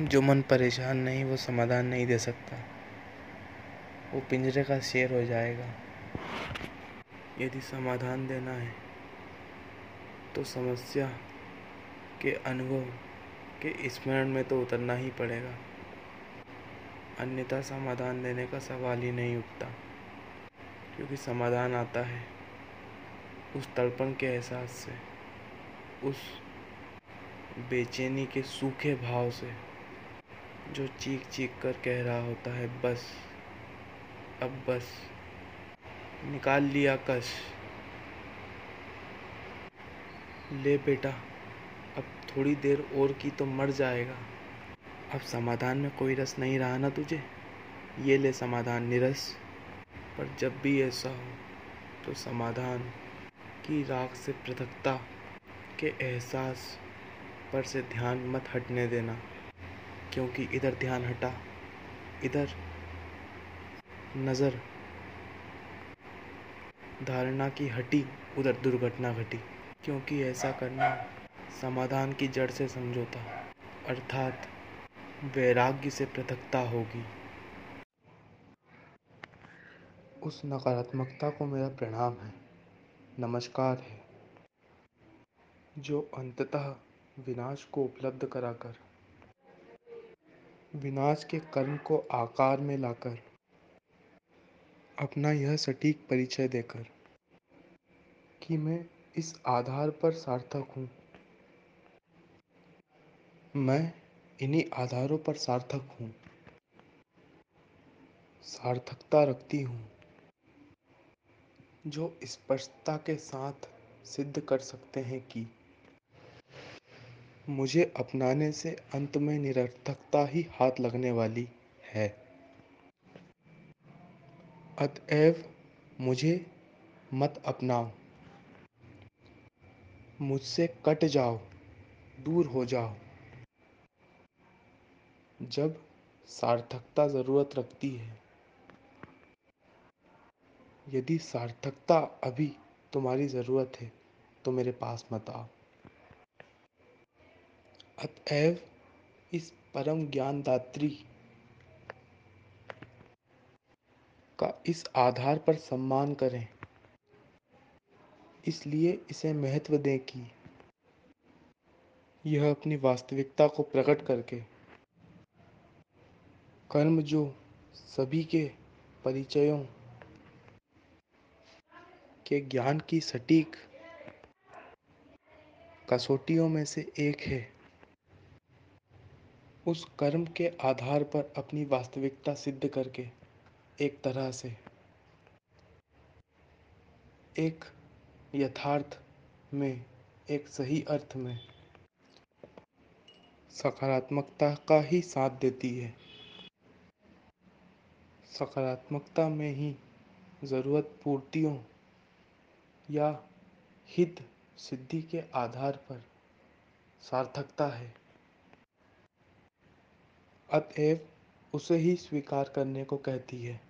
जो मन परेशान नहीं, वो समाधान नहीं दे सकता। वो पिंजरे का शेर हो जाएगा। यदि समाधान देना है तो समस्या के अनुभव के स्मरण में तो उतरना ही पड़ेगा। अन्यथा समाधान देने का सवाल ही नहीं उठता। क्योंकि समाधान आता है उस तड़पण के एहसास से, उस बेचैनी के सूखे भाव से। जो चीख चीख कर कह रहा होता है, बस, अब बस, निकाल लिया कश ले बेटा, अब थोड़ी देर और की तो मर जाएगा। अब समाधान में कोई रस नहीं रहा ना तुझे? ये ले समाधान निरस। पर जब भी ऐसा हो तो समाधान की राख से पृथकता के एहसास पर से ध्यान मत हटने देना। क्योंकि इधर ध्यान हटा, इधर नज़र। धारणा की हटी, उधर दुर्घटना घटी। क्योंकि ऐसा करना समाधान की जड़ से समझौता, अर्थात वैराग्य से पृथकता होगी। उस नकारात्मकता को मेरा प्रणाम है, नमस्कार है, जो अंततः विनाश को उपलब्ध कराकर विनाश के कर्म को आकार में लाकर, अपना यह सटीक परिचय देकर, कि मैं इस आधार पर सार्थक हूँ। मैं इन्हीं आधारों पर सार्थक हूँ। सार्थकता रखती हूँ, जो स्पष्टता के साथ सिद्ध कर सकते हैं कि मुझे अपनाने से अंत में निरर्थकता ही हाथ लगने वाली है। अतएव मुझे मत अपनाओ। मुझसे कट जाओ, दूर हो जाओ। जब सार्थकता ज़रूरत रखती है, यदि सार्थकता अभी तुम्हारी ज़रूरत है तो मेरे पास मत आओ। अतएव इस परम ज्ञानदात्री का इस आधार पर सम्मान करें। इसलिए इसे महत्व दें कि यह अपनी वास्तविकता को प्रकट करके कर्म जो सभी के परिचयों के ज्ञान की सटीक कसौटियों में से एक है। उस कर्म के आधार पर अपनी वास्तविकता सिद्ध करके एक तरह से एक यथार्थ में, एक सही अर्थ में सकारात्मकता का ही साथ देती है। सकारात्मकता में ही ज़रूरत पूर्तियों या हित सिद्धि के आधार पर सार्थकता है। अतएव उसे ही स्वीकार करने को कहती है।